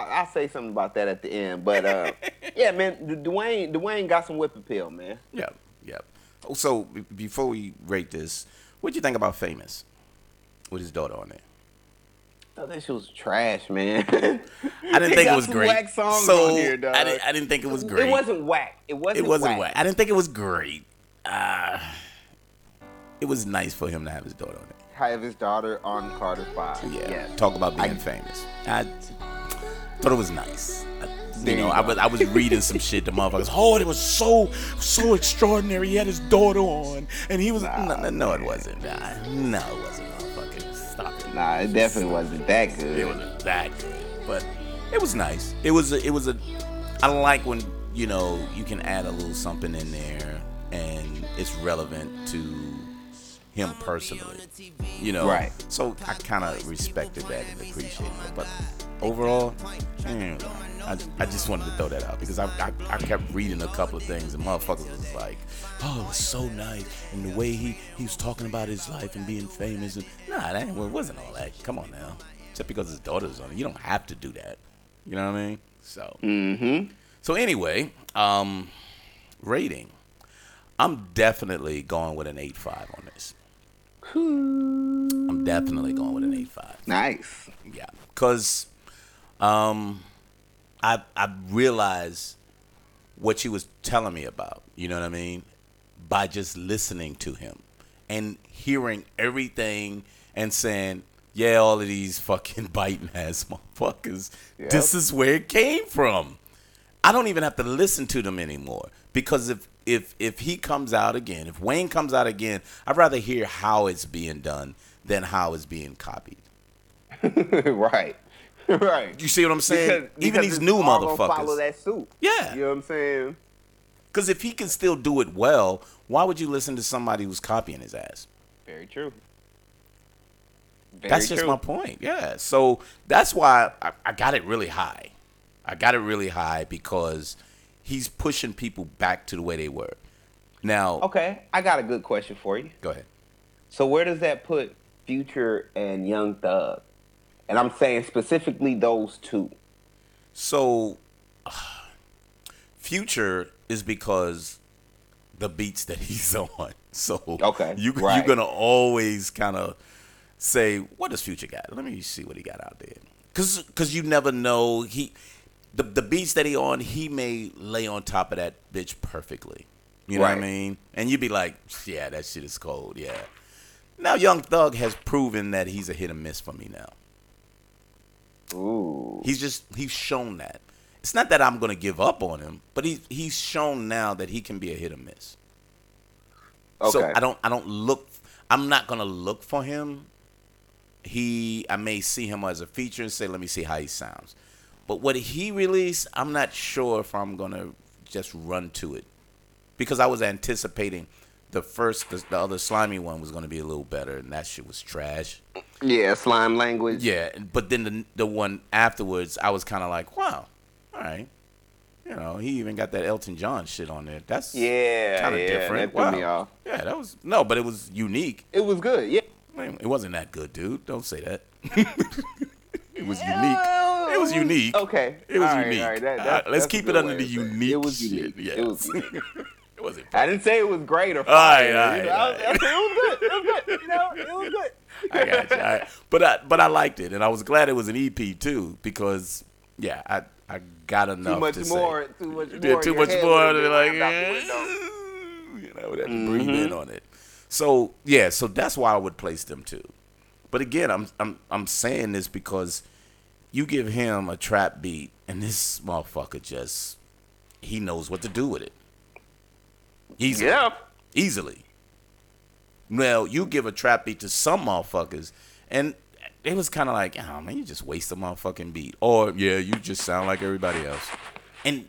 S2: I I say something about that at the end, but uh, yeah, man, Dwayne Dwayne got some whip appeal, man.
S1: Yep, yep. Oh, So b- before we rate this, what'd you think about Famous with his daughter on there?
S2: Oh, that she was trash, man.
S1: I didn't think it was great. So
S2: here.
S1: I didn't I didn't think it was great.
S2: It wasn't whack. It wasn't.
S1: It wasn't
S2: whack.
S1: whack. I didn't think it was great. Uh, it was nice for him to have his daughter on there.
S2: Have his daughter on Carter Five.
S1: Yeah.
S2: Yes.
S1: Talk about being
S2: I-
S1: famous. I thought it was nice. I, you know, I was I was reading some shit. The motherfuckers. Oh, it was so so extraordinary. He had his daughter on, and he was. no, no, no, it wasn't. Nah, no, it wasn't. Motherfucker, stop it.
S2: Nah, it definitely wasn't that good.
S1: It wasn't that good, but it was nice. It was. A, it was a. I like when you know you can add a little something in there, and it's relevant to him personally. You know,
S2: Right.
S1: So I kind of respected that and appreciated it. But overall, I, I just wanted to throw that out because I, I I kept reading a couple of things and motherfuckers was like, oh, it was so nice and the way he he was talking about his life and being famous and nah, that ain't- well, it wasn't all that. Come on now, just because his daughter's on it, you don't have to do that. You know what I mean? So
S2: Mm-hmm.
S1: So anyway, um, rating. I'm definitely going with an eight five on this. I'm definitely going with an eight five.
S2: Nice.
S1: Yeah, cause um, I I realized what she was telling me about. You know what I mean? By just listening to him and hearing everything and saying, "Yeah, all of these fucking biting ass motherfuckers.
S2: Yep.
S1: This is where it came from." I don't even have to listen to them anymore because if if if he comes out again, if Wayne comes out again, I'd rather hear how it's being done than how it's being copied.
S2: right. right.
S1: You see what I'm saying?
S2: Because-
S1: even
S2: because
S1: these new
S2: gonna Follow
S1: motherfuckers.
S2: that suit.
S1: Yeah.
S2: You know what I'm saying?
S1: Because if he can still do it well, why would you listen to somebody who's copying his ass?
S2: Very true. Very
S1: that's just
S2: true.
S1: my point. Yeah. So that's why I, I got it really high. I got it really high because he's pushing people back to the way they were. Now,
S2: Okay, I got a good question for you.
S1: go ahead.
S2: So where does that put Future and Young Thug? And I'm saying specifically those two.
S1: So, Future is because the beats that he's on. So
S2: Okay,
S1: you
S2: right.
S1: you're gonna always kind of say, "What does Future got? Let me see what he got out there." Cause, cause you never know he, the the beats that he on, he may lay on top of that bitch perfectly. You know what I mean? And you'd be like, "Yeah, that shit is cold." Yeah. Now, Young Thug has proven that he's a hit and miss for me now.
S2: Ooh.
S1: He's just he's shown that. It's not that I'm gonna give up on him, but he he's shown now that he can be a hit or miss.
S2: Okay.
S1: So I don't I don't look I'm not gonna look for him. He I may see him as a feature and say, let me see how he sounds. But what he released, I'm not sure if I'm gonna just run to it. Because I was anticipating the first the, the other slimy one was gonna be a little better and that shit was trash.
S2: Yeah, slime language.
S1: Yeah, but then the the one afterwards, I was kind of like, wow, all right. You know, he even got that Elton John shit on there. That's
S2: Yeah,
S1: kind of
S2: yeah,
S1: different.
S2: that
S1: wow.
S2: me off.
S1: Yeah, that was no, but it was unique.
S2: It was good. Yeah.
S1: I mean, It wasn't that good, dude. Don't say that. it was unique. It was unique.
S2: Okay.
S1: It was
S2: All right,
S1: unique.
S2: all right, that-
S1: uh,
S2: that-
S1: right, let's keep it under the
S2: to say it.
S1: unique.
S2: It was
S1: shit.
S2: unique.
S1: Yes.
S2: It was unique.
S1: it wasn't.
S2: I didn't say it was great or
S1: All right,
S2: you know, I-
S1: all right.
S2: I said it was good. It was good. You know, it was good.
S1: I got you. Right. But I but I liked it, and I was glad it was an EP too, because yeah, I I got enough
S2: Too much
S1: to
S2: more.
S1: say.
S2: Too much more.
S1: Yeah, too much more. like,
S2: rammed out the
S1: you know, would have to breathe mm-hmm. in on it. So yeah, so that's why I would place them too. But again, I'm I'm I'm saying this because you give him a trap beat, and this motherfucker just he knows what to do with it. Easily,
S2: Yeah.
S1: easily. Well, you give a trap beat to some motherfuckers, and it was kind of like, oh man, you just waste a motherfucking beat, or yeah, you just sound like everybody else. And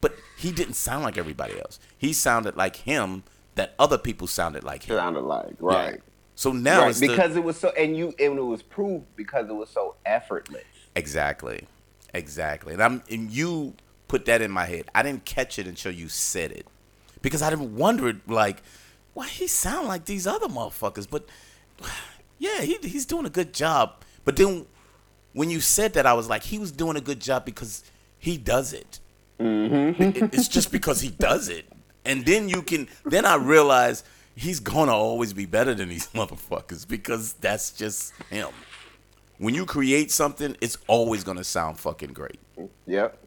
S1: but he didn't sound like everybody else. He sounded like him that other people sounded like him.
S2: Sounded like right.
S1: So now
S2: right.
S1: it's the-
S2: Because it was so, and you, and it was proved because it was so effortless.
S1: exactly, exactly. And I'm and you put that in my head. I didn't catch it until you said it, because I didn't wondered like, why he sound like these other motherfuckers. But yeah, he he's doing a good job. But then when you said that, I was like, he was doing a good job because he does it. Mm-hmm. It- it's just because he does it. And then you can then I realize he's gonna always be better than these motherfuckers because that's just him. When you create something, it's always gonna sound fucking great.
S2: Yep.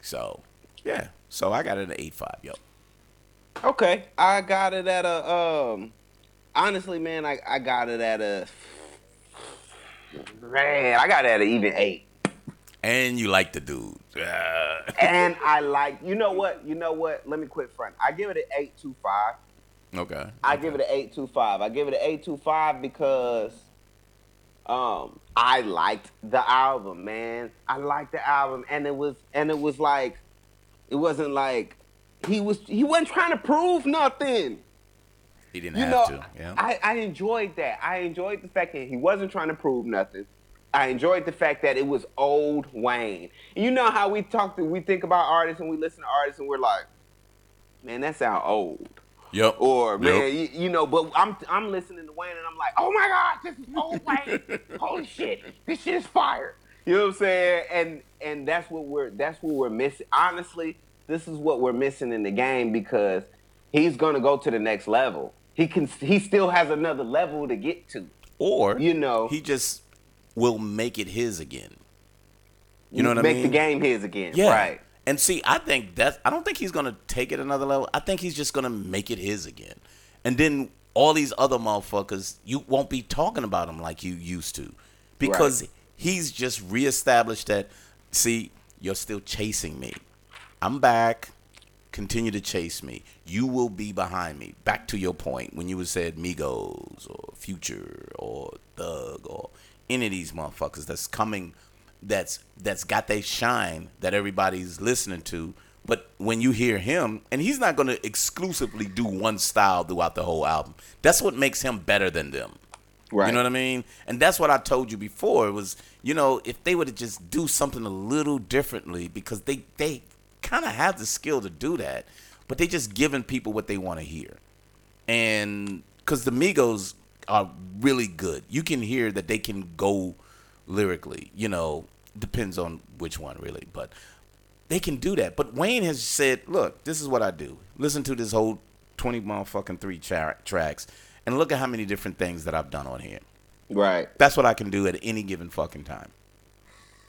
S1: So yeah. So I got it at eight five, yo.
S2: Okay, I got it at a um. Honestly, man, I, I got it at a man. I got it at an even eight.
S1: And you like the dude.
S2: And I like. You know what? You know what? Let me quit front. I give it an eight two five.
S1: Okay.
S2: I give it an eight two five. I give it an eight two five because um I liked the album, man. I liked the album, and it was and it was like it wasn't like he was he wasn't trying to prove nothing.
S1: He didn't
S2: You
S1: have
S2: know,
S1: to. Yeah.
S2: I, I enjoyed that. I enjoyed the fact that he wasn't trying to prove nothing. I enjoyed the fact that it was old Wayne. And you know how we talk to, we think about artists and we listen to artists and we're like, man, that sound old.
S1: Yep.
S2: Or man,
S1: Yep.
S2: you, you know, but I'm I'm listening to Wayne and I'm like, oh my God, this is old Wayne. Holy shit, this shit is fire. You know what I'm saying? And and that's what we're that's what we're missing. Honestly, this is what we're missing in the game because he's gonna go to the next level. He can he still has another level to get to.
S1: Or
S2: You know.
S1: he just will make it his again. You know what I
S2: Make the game his again.
S1: Yeah.
S2: Right.
S1: And see, I think that I don't think he's gonna take it another level. I think he's just gonna make it his again. And then all these other motherfuckers, you won't be talking about him like you used to. Because
S2: Right.
S1: he's just reestablished that see, you're still chasing me. I'm back. Continue to chase me. You will be behind me. Back to your point when you said Migos or Future or Thug or any of these motherfuckers that's coming that's that's got that shine that everybody's listening to. But when you hear him, and he's not gonna exclusively do one style throughout the whole album. That's what makes him better than them.
S2: Right.
S1: You know what I mean? And that's what I told you before. It was, you know, if they were to just do something a little differently, because they they kind of have the skill to do that, but they just giving people what they want to hear. And because the Migos are really good, you can hear that they can go lyrically. You know, depends on which one really, but they can do that. But Wayne has said, "Look, this is what I do. Listen to this whole twenty motherfucking three tra- tracks, and look at how many different things that I've done on here.
S2: Right.
S1: That's what I can do at any given fucking time.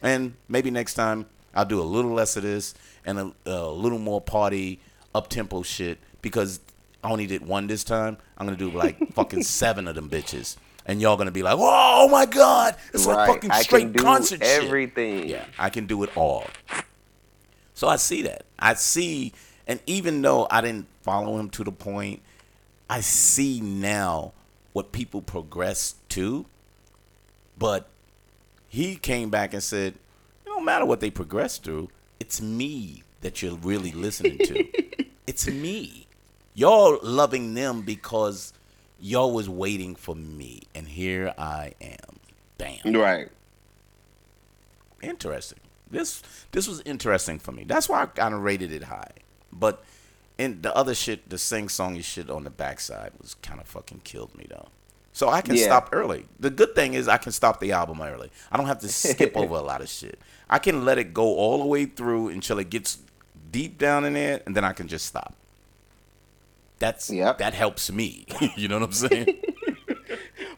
S1: And maybe next time I'll do a little less of this and a, a little more party up tempo shit because I only did one this time. I'm gonna do like fucking seven of them bitches." And y'all gonna be like, "Oh my god, it's like
S2: Right.
S1: fucking
S2: I
S1: straight
S2: can do
S1: concert shit."
S2: everything.
S1: Yeah, I can do it all. So I see that. I see, and even though I didn't follow him to the point, I see now what people progress to. But he came back and said, "It don't matter what they progress through. It's me that you're really listening to. it's me. Y'all loving them because y'all was waiting for me, and here I am. Bam."
S2: Right.
S1: interesting. This this was interesting for me. That's why I kind of rated it high. But and the other shit, the sing songy shit on the backside was kind of fucking killed me though. So I can
S2: Yeah.
S1: stop early. The good thing is I can stop the album early. I don't have to skip over a lot of shit. I can let it go all the way through until it gets deep down in there, and then I can just stop. That's
S2: Yep.
S1: that helps me. you know what I'm saying?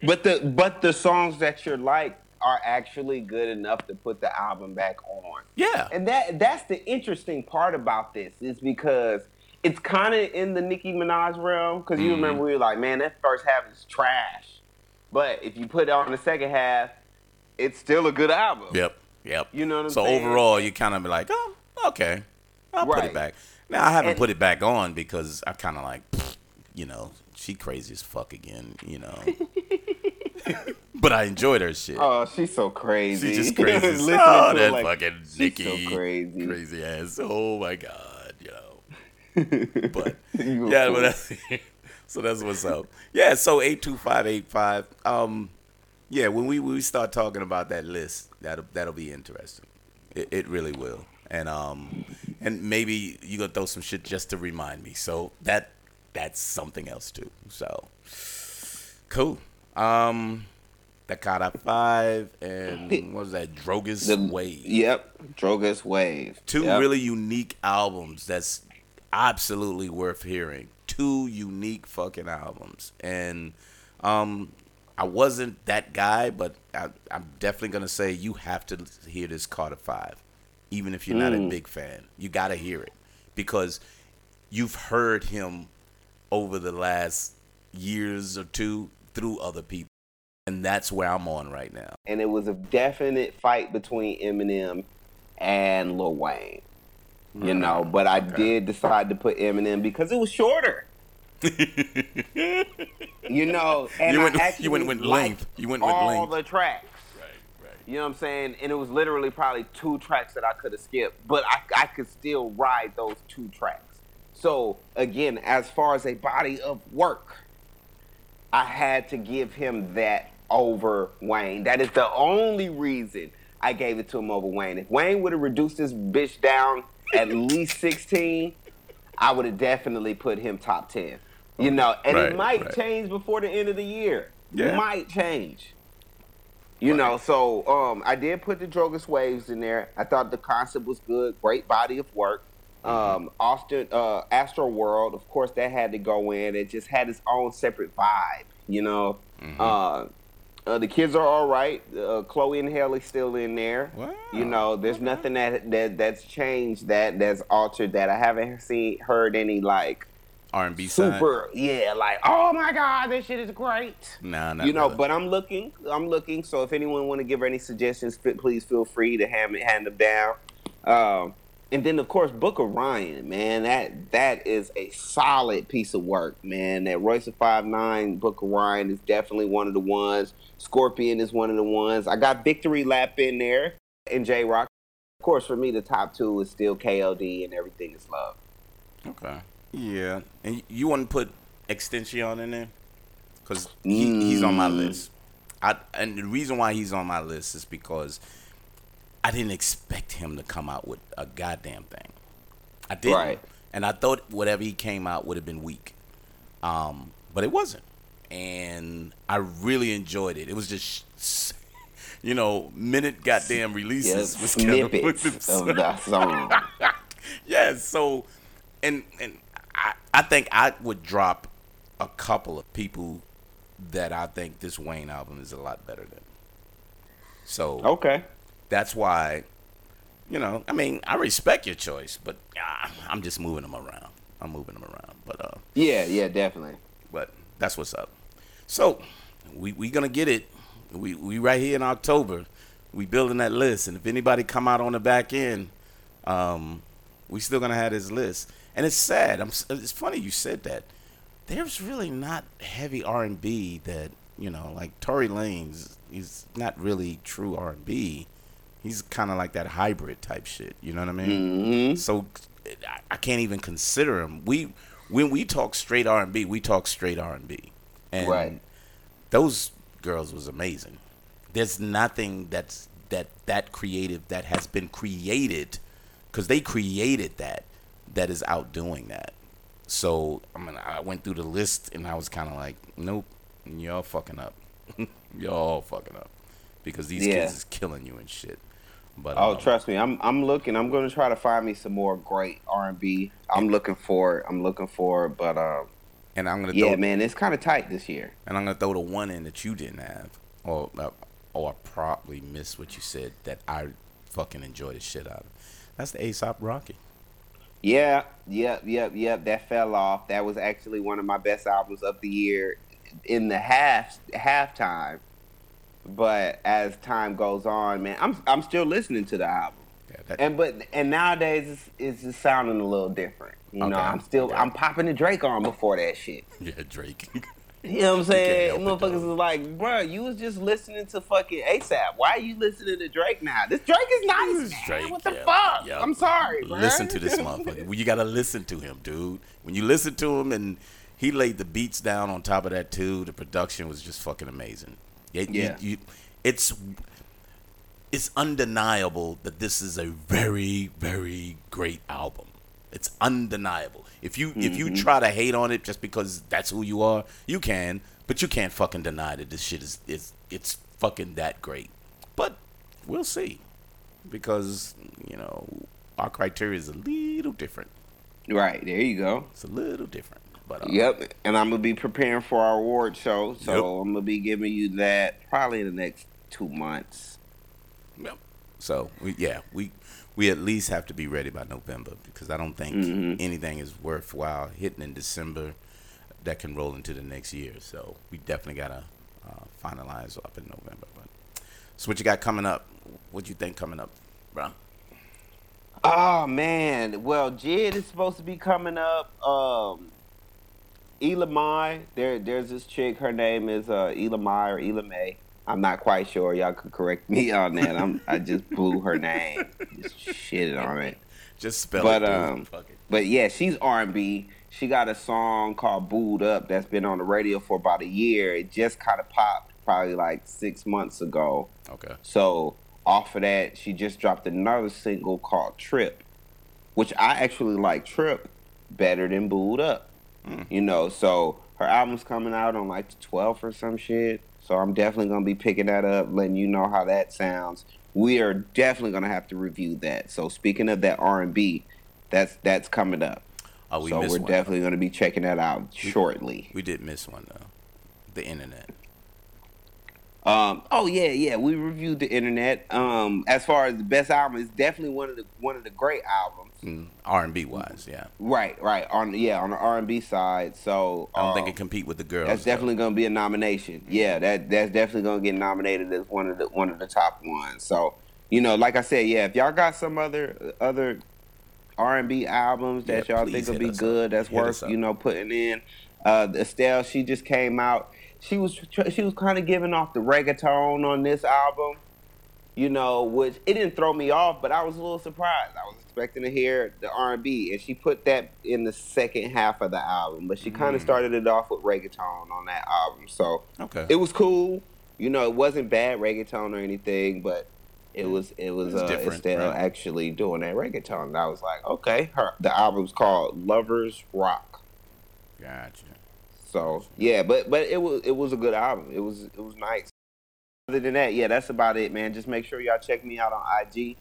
S2: But the but the songs that you're like are actually good enough to put the album back on.
S1: Yeah.
S2: And that that's the interesting part about this is because it's kind of in the Nicki Minaj realm because you
S1: Mm-hmm.
S2: remember we were like, man, that first half is trash, but if you put it on the second half, it's still a good album.
S1: Yep. Yep.
S2: You know what I'm
S1: so
S2: saying?
S1: overall, you kind of be like, oh, okay, I'll put it back. Now I haven't
S2: And-
S1: put it back on because I kind of like, you know, she crazy as fuck again, you know. but I enjoyed her shit.
S2: Oh, she's so crazy.
S1: She's just crazy. as-
S2: Listening
S1: oh,
S2: to her,
S1: that
S2: like,
S1: fucking
S2: she's
S1: Nicki,
S2: so crazy.
S1: crazy ass. Oh my god, you know. But yeah, but that's, so that's what's up. Yeah, so eight two five eight five. Um, yeah, when we we start talking about that list, that'll that'll be interesting. It, it really will. And um, and maybe you gonna throw some shit just to remind me. So that that's something else too. So cool. Um, Tha Carter five and what was that? Drogas
S2: The-
S1: Wave
S2: Yep, Drogas Wave.
S1: two
S2: Yep.
S1: really unique albums that's absolutely worth hearing two unique fucking albums and um i wasn't that guy but I, i'm definitely gonna say you have to hear this carter 5 even if you're not a mm. big fan you gotta hear it because you've heard him over the last years or two through other people and that's where i'm on right now
S2: and it was a definite fight between Eminem and Lil Wayne. You mm. know, but I did decide to put Eminem because it was shorter. You know, and
S1: You
S2: I
S1: went- you
S2: actually
S1: went with length. You went with
S2: all
S1: length.
S2: the tracks. You know what I'm saying? And it was literally probably two tracks that I could have skipped, but I, I could still ride those two tracks. So again, as far as a body of work, I had to give him that over Wayne. That is the only reason I gave it to him over Wayne. If Wayne would have reduced this bitch down at least 16, I would have definitely put him top 10. You know, and
S1: Right,
S2: it might
S1: right.
S2: change before the end of the year.
S1: Yeah.
S2: Might change. You know, so um, I did put the Drogas Waves in there. I thought the concept was good. Great body of work. Um, Austin, uh, Astro World, of course, that had to go in. It just had its own separate vibe, you know.
S1: Mhm.
S2: Uh, uh, the kids are all right. Uh, Chloe and Halle still in there.
S1: Wow.
S2: You know, there's
S1: Okay.
S2: nothing that that that's changed that that's altered that. I haven't seen heard any like
S1: R&B side.
S2: super yeah like oh my god this shit is great.
S1: Nah, not
S2: you know,
S1: really.
S2: but I'm looking. I'm looking. So if anyone want to give her any suggestions, please feel free to hand hand them down. Um, and then of course Book of Ryan, man, that that is a solid piece of work, man. That Royce da Five Nine Book of Ryan is definitely one of the ones. Scorpion is one of the ones. I got Victory Lap in there and Jay Rock. Of course, for me, the top two is still KOD and Everything Is Love.
S1: Okay. Yeah, and you want to put XXXTentacion in there because he, he's on my
S2: Mm.
S1: list. I and the reason why he's on my list is because I didn't expect him to come out with a goddamn thing. I didn't,
S2: Right.
S1: and I thought whatever he came out would have been weak, um, but it wasn't, and I really enjoyed it. It was just. You know, minute goddamn releases was kinda-
S2: snippets of the song.
S1: yes. So, and and I think I would drop a couple of people that I think this Wayne album is a lot better than. So
S2: Okay.
S1: that's why, you know, I mean, I respect your choice, but ah, I'm just moving them around. I'm moving them around, but uh,
S2: Yeah, yeah, definitely.
S1: but that's what's up. So we we gonna get it. We we right here in October. We building that list, and if anybody come out on the back end, um, we still gonna have this list. And it's sad. I'm. It's funny you said that. There's really not heavy R and B that you know, like Tory Lanez. He's not really true R and B. He's kind of like that hybrid type shit. You know what I mean?
S2: hmm
S1: So I- I can't even consider him. We when we talk straight R and B, we talk straight R and B, and
S2: Right.
S1: those girls was amazing. There's nothing that's that that creative that has been created because they created that that is outdoing that. So I mean, I went through the list and I was kind of like, nope, y'all fucking up, y'all fucking up because these
S2: Yeah.
S1: kids is killing you and shit. But
S2: Oh,
S1: um,
S2: trust me, I'm I'm looking. I'm gonna try to find me some more great R and B. I'm looking for it. I'm looking for it. But um,
S1: and I'm gonna
S2: yeah,
S1: throw,
S2: man, it's kind of tight this year.
S1: And I'm gonna throw the one in that you didn't have, or uh, or I probably missed what you said that I fucking enjoy the shit out of. That's the ASAP Rocky.
S2: Yeah, yep, yep, yep. That fell off. That was actually one of my best albums of the year in the half halftime. But as time goes on, man, I'm I'm still listening to the album.
S1: Yeah, that,
S2: And but and nowadays it's, it's just sounding a little different. You know, I'm still
S1: okay.
S2: I'm popping the Drake on before that shit.
S1: yeah, Drake.
S2: You know what I'm saying? Motherfuckers is like, bro, you was just listening to fucking ASAP. Why are you listening to Drake now? This Drake is nice, man.
S1: Drake,
S2: what the
S1: yeah,
S2: fuck?
S1: yeah.
S2: I'm sorry, bro.
S1: listen to this motherfucker. You gotta listen to him, dude. When you listen to him and he laid the beats down on top of that too, the production was just fucking amazing. It- you-
S2: Yeah.
S1: you- it's it's undeniable that this is a very very great album. It's undeniable. If you if you try to hate on it just because that's who you are, you can, but you can't fucking deny that this shit is is it's fucking that great. But we'll see because you know our criteria is a little different.
S2: Right there, you go.
S1: It's a little different. But uh,
S2: Yep, and I'm gonna be preparing for our award show, so
S1: Yep.
S2: I'm gonna be giving you that probably in the next two months.
S1: Yep. So we yeah we we at least have to be ready by November because I don't think
S2: Mhm.
S1: anything is worthwhile hitting in December that can roll into the next year. So we definitely gotta uh, finalize up in November. But so what you got coming up? What you think coming up, bro?
S2: Oh man, well, J.I.D is supposed to be coming up. Um, Ella Mai, there, there's this chick. Her name is uh, Ella Mai or Elamay. I'm not quite sure. Y'all could correct me on that. I'm, I just blew her name, just shitted on it.
S1: Just spell
S2: But,
S1: it.
S2: um,
S1: it.
S2: But yeah, she's R&B. She got a song called "Booed Up" that's been on the radio for about a year. It just kind of popped probably like six months ago.
S1: Okay.
S2: So off of that, she just dropped another single called "Trip," which I actually like "Trip" better than "Booed Up."
S1: Mm.
S2: You know, so her album's coming out on like the 12th or some shit. So I'm definitely gonna be picking that up, letting you know how that sounds. We are definitely gonna have to review that. So speaking of that R&B, That's that's coming up.
S1: Oh, we
S2: so we're
S1: one.
S2: definitely going to be checking that out shortly.
S1: We did miss one though. The internet.
S2: Um, oh yeah, yeah. We reviewed the internet. Um, as far as the best album, it's definitely one of the one of the great albums.
S1: Mm, R and B wise, yeah.
S2: Right, right. On yeah, on the R and B side. So
S1: I don't think
S2: um,
S1: it compete with the girls.
S2: That's
S1: though.
S2: definitely going to be a nomination. Yeah, that that's definitely going to get nominated as one of the one of the top ones. So you know, like I said, yeah, if y'all got some other other R and B albums that
S1: Yeah,
S2: y'all think will be
S1: us up.
S2: good, that's
S1: Hit
S2: worth you know putting in. Uh, Estelle, she just came out. She was she was kind of giving off the reggaeton on this album, you know, which it didn't throw me off, but I was a little surprised. I was expecting to hear the R and B, and she put that in the second half of the album. But she kind of
S1: Mm.
S2: started it off with reggaeton on that album, so
S1: Okay.
S2: it was cool. You know, it wasn't bad reggaeton or anything, but it was it was
S1: It's
S2: uh,
S1: different,
S2: Estelle
S1: right.
S2: actually doing that reggaeton. And I was like, okay, her the album's called Lovers Rock.
S1: Gotcha.
S2: So yeah, but but it was it was a good album. It was it was nice. Other than that, yeah, that's about it, man. Just make sure y'all check me out on IG.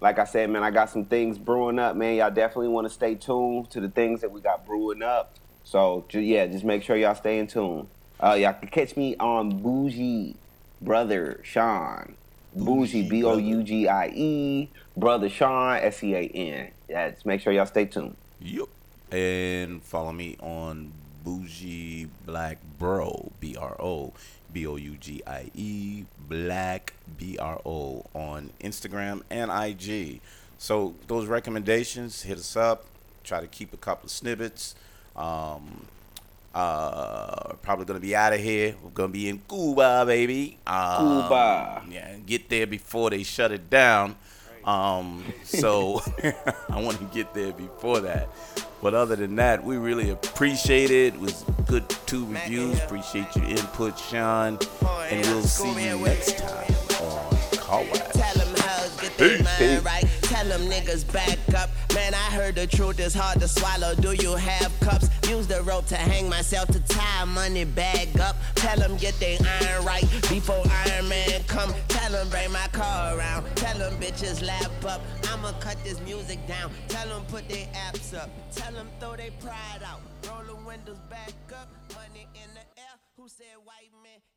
S2: Like I said, man, I got some things brewing up, man. Y'all definitely want to stay tuned to the things that we got brewing up. So yeah, just make sure y'all stay in tune. Uh, y'all can catch me on Bougie Brother Sean. Bougie
S1: Bougie
S2: B O U G I E Brother Sean S E A N. Yeah, just make sure y'all stay tuned.
S1: Yup. And follow me on Bougie Black Bro, B R O B O U G I E Black B R O on Instagram and IG. So those recommendations, hit us up. Try to keep a couple of snippets. Um, uh, probably gonna be out of here. We're gonna be in Cuba, baby. Um,
S2: Cuba.
S1: Yeah, get there before they shut it down. Um, so I want to get there before that. But other than that, we really appreciate it. It was good two reviews. Appreciate your input, Sean. And we'll see you next time on Car Wax.
S3: Tell them hoes get their
S1: Peace.
S3: Tell them niggas back up. Man, I heard the truth is hard to swallow. Do you have cups? Use the rope to hang myself to tie money bag up. Tell them get their iron right before Iron Man come. Tell them bring my car around. Tell them bitches lap up. I'ma cut this music down. Tell them put their apps up. Tell them throw their pride out. Roll the windows back up. Money in the air. Who said white jump?